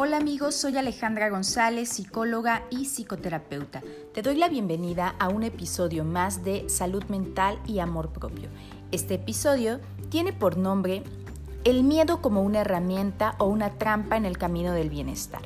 Hola amigos, soy Alejandra González, psicóloga y psicoterapeuta. Te doy la bienvenida a un episodio más de Salud Mental y Amor Propio. Este episodio tiene por nombre El miedo como una herramienta o una trampa en el camino del bienestar.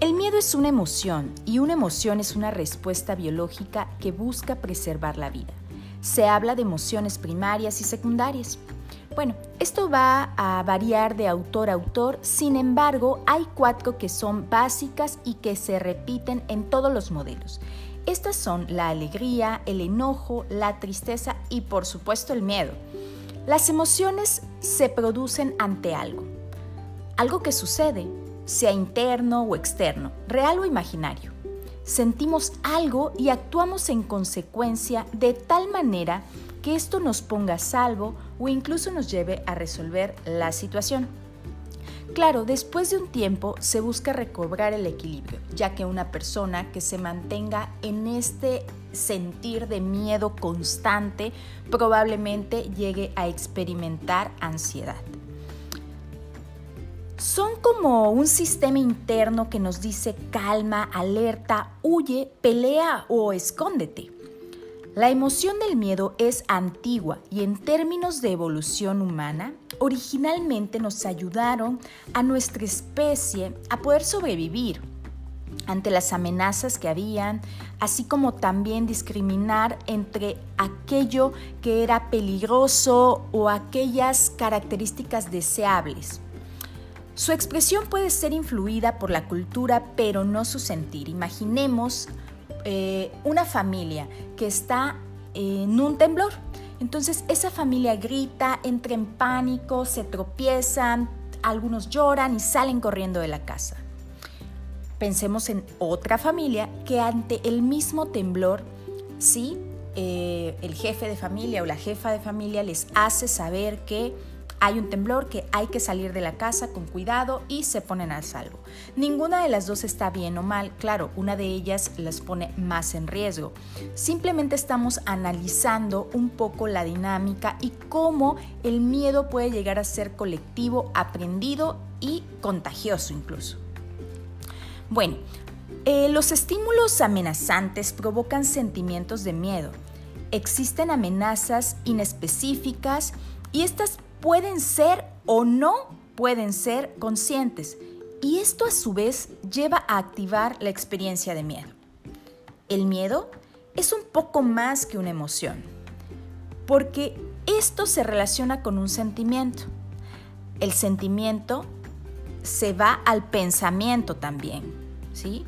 El miedo es una emoción y una emoción es una respuesta biológica que busca preservar la vida. Se habla de emociones primarias y secundarias. Bueno, esto va a variar de autor a autor, sin embargo, hay cuatro que son básicas y que se repiten en todos los modelos. Estas son la alegría, el enojo, la tristeza y por supuesto el miedo. Las emociones se producen ante algo, algo que sucede, sea interno o externo, real o imaginario. Sentimos algo y actuamos en consecuencia de tal manera que esto nos ponga a salvo o incluso nos lleve a resolver la situación. Claro, después de un tiempo se busca recobrar el equilibrio, ya que una persona que se mantenga en este sentir de miedo constante probablemente llegue a experimentar ansiedad. Son como un sistema interno que nos dice calma, alerta, huye, pelea o escóndete. La emoción del miedo es antigua y en términos de evolución humana, originalmente nos ayudaron a nuestra especie a poder sobrevivir ante las amenazas que habían, así como también discriminar entre aquello que era peligroso o aquellas características deseables. Su expresión puede ser influida por la cultura, pero no su sentir. Imaginemos eh, una familia que está en un temblor. Entonces esa familia grita, entra en pánico, se tropiezan, algunos lloran y salen corriendo de la casa. Pensemos en otra familia que ante el mismo temblor, sí, eh, el jefe de familia o la jefa de familia les hace saber que hay un temblor que hay que salir de la casa con cuidado y se ponen al salvo. Ninguna de las dos está bien o mal, claro, una de ellas las pone más en riesgo. Simplemente estamos analizando un poco la dinámica y cómo el miedo puede llegar a ser colectivo, aprendido y contagioso incluso. Bueno, eh, los estímulos amenazantes provocan sentimientos de miedo. Existen amenazas inespecíficas y estas pueden ser o no pueden ser conscientes y esto a su vez lleva a activar la experiencia de miedo. El miedo es un poco más que una emoción, porque esto se relaciona con un sentimiento. El sentimiento se va al pensamiento también, ¿sí?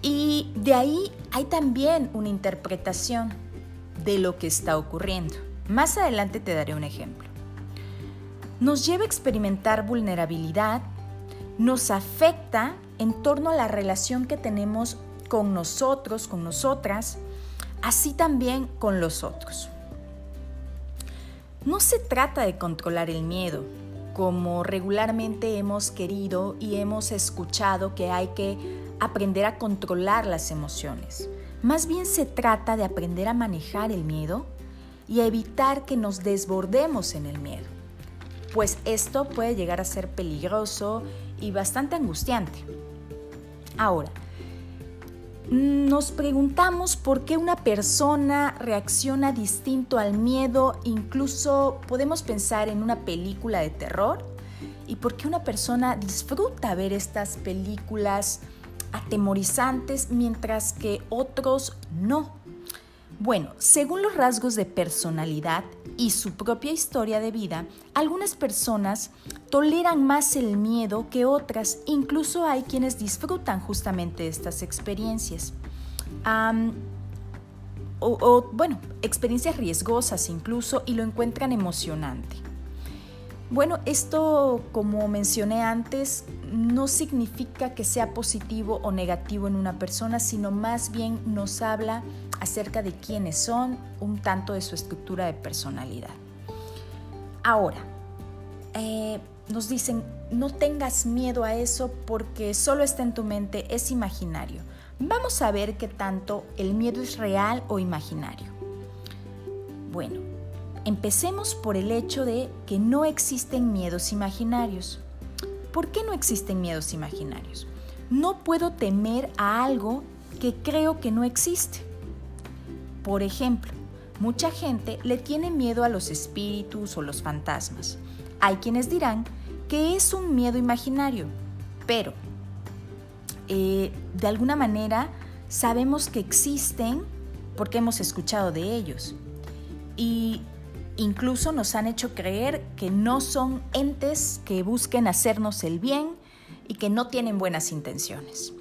Y de ahí hay también una interpretación de lo que está ocurriendo. Más adelante te daré un ejemplo nos lleva a experimentar vulnerabilidad, nos afecta en torno a la relación que tenemos con nosotros, con nosotras, así también con los otros. No se trata de controlar el miedo, como regularmente hemos querido y hemos escuchado que hay que aprender a controlar las emociones. Más bien se trata de aprender a manejar el miedo y a evitar que nos desbordemos en el miedo pues esto puede llegar a ser peligroso y bastante angustiante. Ahora, nos preguntamos por qué una persona reacciona distinto al miedo, incluso podemos pensar en una película de terror, y por qué una persona disfruta ver estas películas atemorizantes mientras que otros no. Bueno, según los rasgos de personalidad y su propia historia de vida, algunas personas toleran más el miedo que otras, incluso hay quienes disfrutan justamente estas experiencias. o, bueno, experiencias riesgosas incluso y lo encuentran emocionante. Bueno, esto, como mencioné antes, no significa que sea positivo o negativo en una persona, sino más bien nos habla acerca de quiénes son, un tanto de su estructura de personalidad. Ahora, eh, nos dicen, no tengas miedo a eso porque solo está en tu mente, es imaginario. Vamos a ver qué tanto el miedo es real o imaginario. Bueno, Empecemos por el hecho de que no existen miedos imaginarios. ¿Por qué no existen miedos imaginarios? No puedo temer a algo que creo que no existe. Por ejemplo, mucha gente le tiene miedo a los espíritus o los fantasmas. Hay quienes dirán que es un miedo imaginario, pero eh, de alguna manera sabemos que existen porque hemos escuchado de ellos. Y incluso nos han hecho creer que no son entes que busquen hacernos el bien y que no tienen buenas intenciones.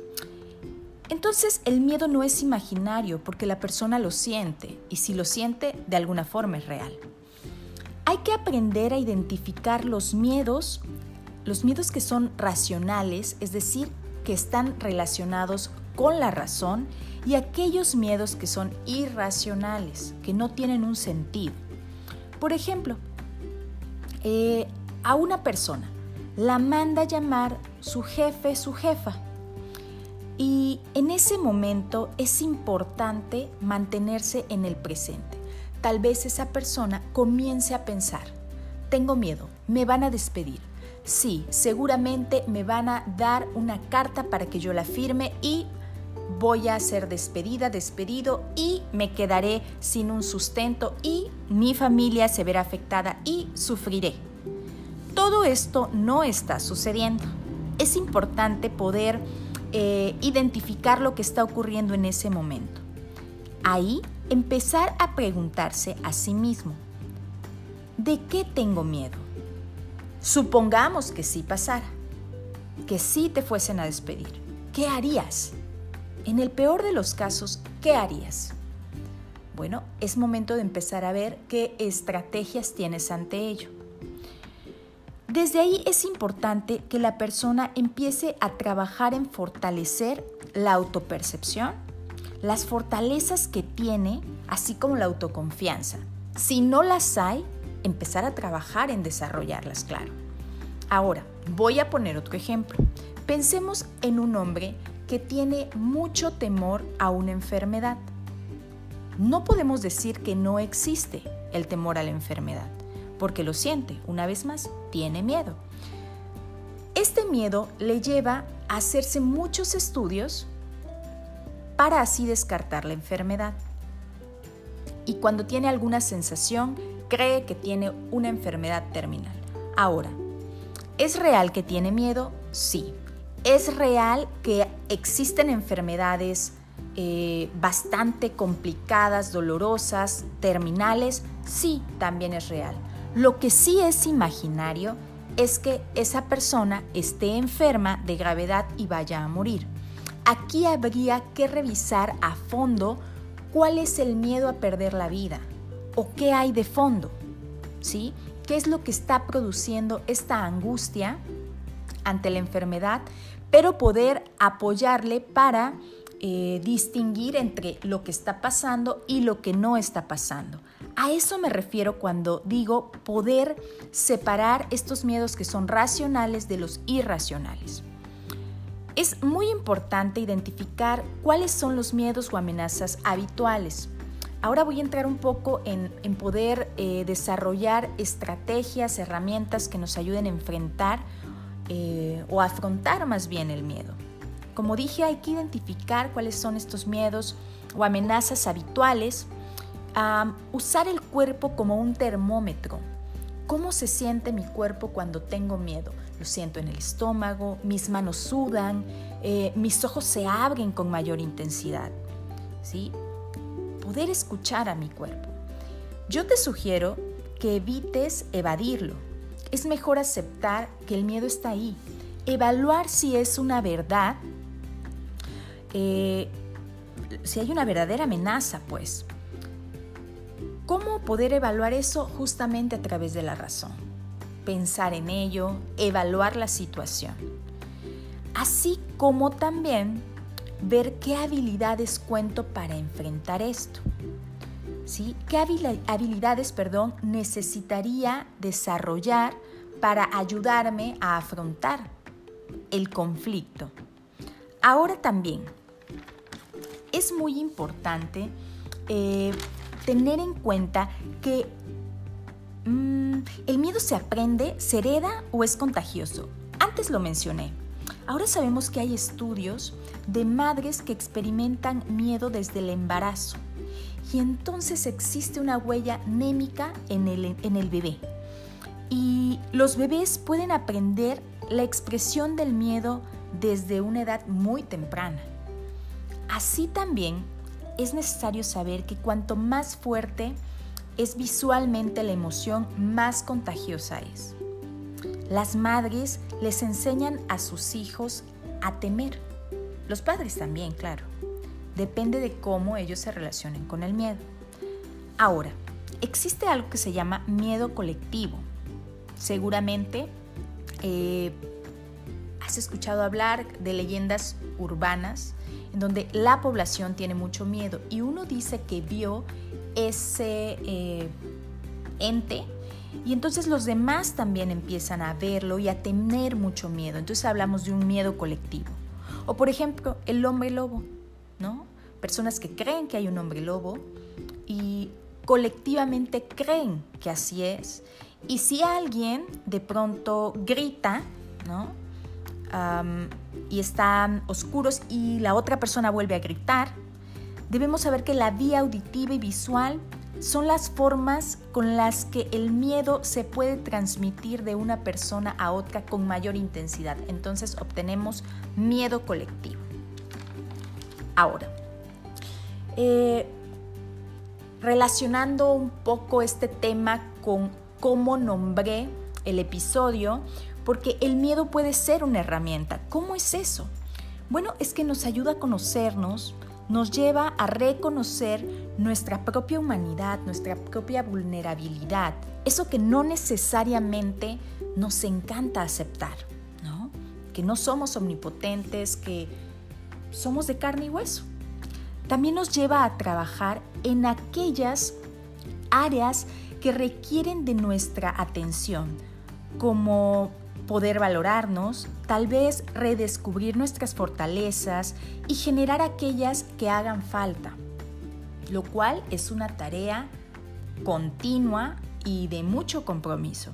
Entonces el miedo no es imaginario porque la persona lo siente y si lo siente de alguna forma es real. Hay que aprender a identificar los miedos, los miedos que son racionales, es decir, que están relacionados con la razón y aquellos miedos que son irracionales, que no tienen un sentido. Por ejemplo, eh, a una persona la manda llamar su jefe, su jefa. Y en ese momento es importante mantenerse en el presente. Tal vez esa persona comience a pensar, tengo miedo, me van a despedir. Sí, seguramente me van a dar una carta para que yo la firme y voy a ser despedida, despedido y me quedaré sin un sustento y mi familia se verá afectada y sufriré. Todo esto no está sucediendo. Es importante poder eh, identificar lo que está ocurriendo en ese momento. Ahí empezar a preguntarse a sí mismo, ¿de qué tengo miedo? Supongamos que sí pasara, que sí te fuesen a despedir. ¿Qué harías? En el peor de los casos, ¿qué harías? Bueno, es momento de empezar a ver qué estrategias tienes ante ello. Desde ahí es importante que la persona empiece a trabajar en fortalecer la autopercepción, las fortalezas que tiene, así como la autoconfianza. Si no las hay, empezar a trabajar en desarrollarlas, claro. Ahora, voy a poner otro ejemplo. Pensemos en un hombre que tiene mucho temor a una enfermedad. No podemos decir que no existe el temor a la enfermedad, porque lo siente, una vez más, tiene miedo. Este miedo le lleva a hacerse muchos estudios para así descartar la enfermedad. Y cuando tiene alguna sensación, cree que tiene una enfermedad terminal. Ahora, ¿es real que tiene miedo? Sí, ¿Es real que existen enfermedades eh, bastante complicadas, dolorosas, terminales? Sí, también es real. Lo que sí es imaginario es que esa persona esté enferma de gravedad y vaya a morir. Aquí habría que revisar a fondo cuál es el miedo a perder la vida o qué hay de fondo, ¿sí? ¿Qué es lo que está produciendo esta angustia ante la enfermedad, pero poder apoyarle para eh, distinguir entre lo que está pasando y lo que no está pasando. A eso me refiero cuando digo poder separar estos miedos que son racionales de los irracionales. Es muy importante identificar cuáles son los miedos o amenazas habituales. Ahora voy a entrar un poco en, poder eh, desarrollar estrategias, herramientas que nos ayuden a enfrentar eh, o afrontar más bien el miedo. Como dije, hay que identificar cuáles son estos miedos o amenazas habituales, usar el cuerpo como un termómetro. ¿Cómo se siente mi cuerpo cuando tengo miedo? Lo siento en el estómago, mis manos sudan, eh, mis ojos se abren con mayor intensidad. ¿Sí? Poder escuchar a mi cuerpo. Yo te sugiero que evites evadirlo es mejor aceptar que el miedo está ahí, evaluar si es una verdad, eh, si hay una verdadera amenaza, pues. ¿Cómo poder evaluar eso justamente a través de la razón? Pensar en ello, evaluar la situación. Así como también ver qué habilidades cuento para enfrentar esto. ¿Qué habilidades perdón, necesitaría desarrollar para ayudarme a afrontar el conflicto? Ahora también es muy importante eh, tener en cuenta que mm, el miedo se aprende, se hereda o es contagioso antes lo mencioné. Ahora sabemos que hay estudios de madres que experimentan miedo desde el embarazo y entonces existe una huella némica en el, en el bebé. Y los bebés pueden aprender la expresión del miedo desde una edad muy temprana. Así también es necesario saber que cuanto más fuerte es visualmente la emoción, más contagiosa es. Las madres les enseñan a sus hijos a temer. Los padres también, claro. Depende de cómo ellos se relacionen con el miedo. Ahora, existe algo que se llama miedo colectivo. Seguramente eh, has escuchado hablar de leyendas urbanas en donde la población tiene mucho miedo y uno dice que vio ese eh, ente y entonces los demás también empiezan a verlo y a tener mucho miedo. Entonces hablamos de un miedo colectivo. O por ejemplo, el hombre lobo, ¿no? Personas que creen que hay un hombre lobo y colectivamente creen que así es. Y si alguien de pronto grita, ¿no? y están oscuros y la otra persona vuelve a gritar, debemos saber que la vía auditiva y visual son las formas con las que el miedo se puede transmitir de una persona a otra con mayor intensidad. Entonces obtenemos miedo colectivo. Ahora, eh, relacionando un poco este tema con cómo nombré el episodio, porque el miedo puede ser una herramienta. ¿Cómo es eso? Bueno, es que nos ayuda a conocernos, nos lleva a reconocer nuestra propia humanidad, nuestra propia vulnerabilidad, eso que no necesariamente nos encanta aceptar, ¿no? Que no somos omnipotentes, que somos de carne y hueso. También nos lleva a trabajar en aquellas áreas que requieren de nuestra atención, como poder valorarnos, tal vez redescubrir nuestras fortalezas y generar aquellas que hagan falta, lo cual es una tarea continua y de mucho compromiso.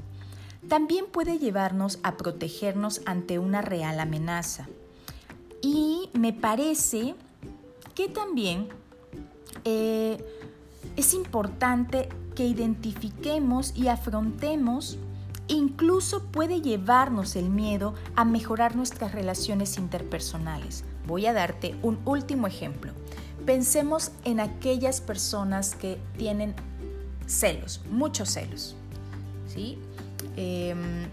También puede llevarnos a protegernos ante una real amenaza. Y me parece que también eh, es importante que identifiquemos y afrontemos Incluso puede llevarnos el miedo a mejorar nuestras relaciones interpersonales. Voy a darte un último ejemplo. Pensemos en aquellas personas que tienen celos, muchos celos. ¿sí? Em,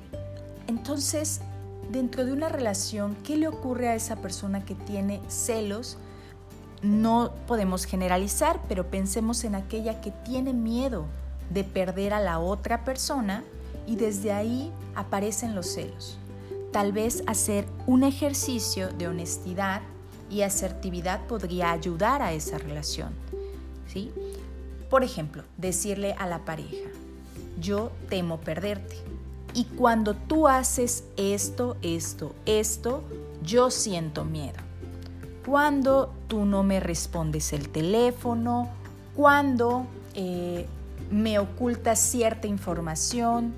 entonces, dentro de una relación, ¿qué le ocurre a esa persona que tiene celos? No podemos generalizar, pero pensemos en aquella que tiene miedo de perder a la otra persona y desde ahí aparecen los celos. Tal vez hacer un ejercicio de honestidad y asertividad podría ayudar a esa relación. ¿sí? Por ejemplo, decirle a la pareja, yo temo perderte. Y cuando tú haces esto, esto, esto, yo siento miedo. Cuando tú no me respondes el teléfono, cuando eh, me ocultas cierta información,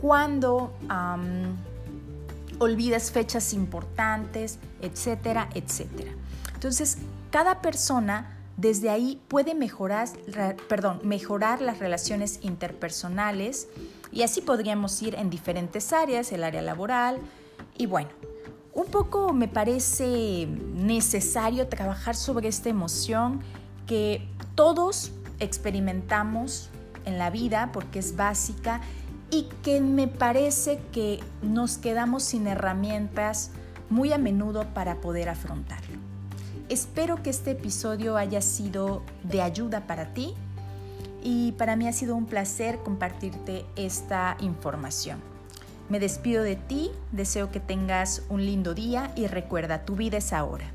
cuando olvidas fechas importantes, etcétera, etcétera. Entonces, cada persona desde ahí puede mejorar, perdón, mejorar las relaciones interpersonales y así podríamos ir en diferentes áreas, el área laboral y bueno, un poco me parece necesario trabajar sobre esta emoción que todos experimentamos en la vida porque es básica y que me parece que nos quedamos sin herramientas muy a menudo para poder afrontarlo. Espero que este episodio haya sido de ayuda para ti y para mí ha sido un placer compartirte esta información. Me despido de ti, deseo que tengas un lindo día y recuerda, tu vida es ahora.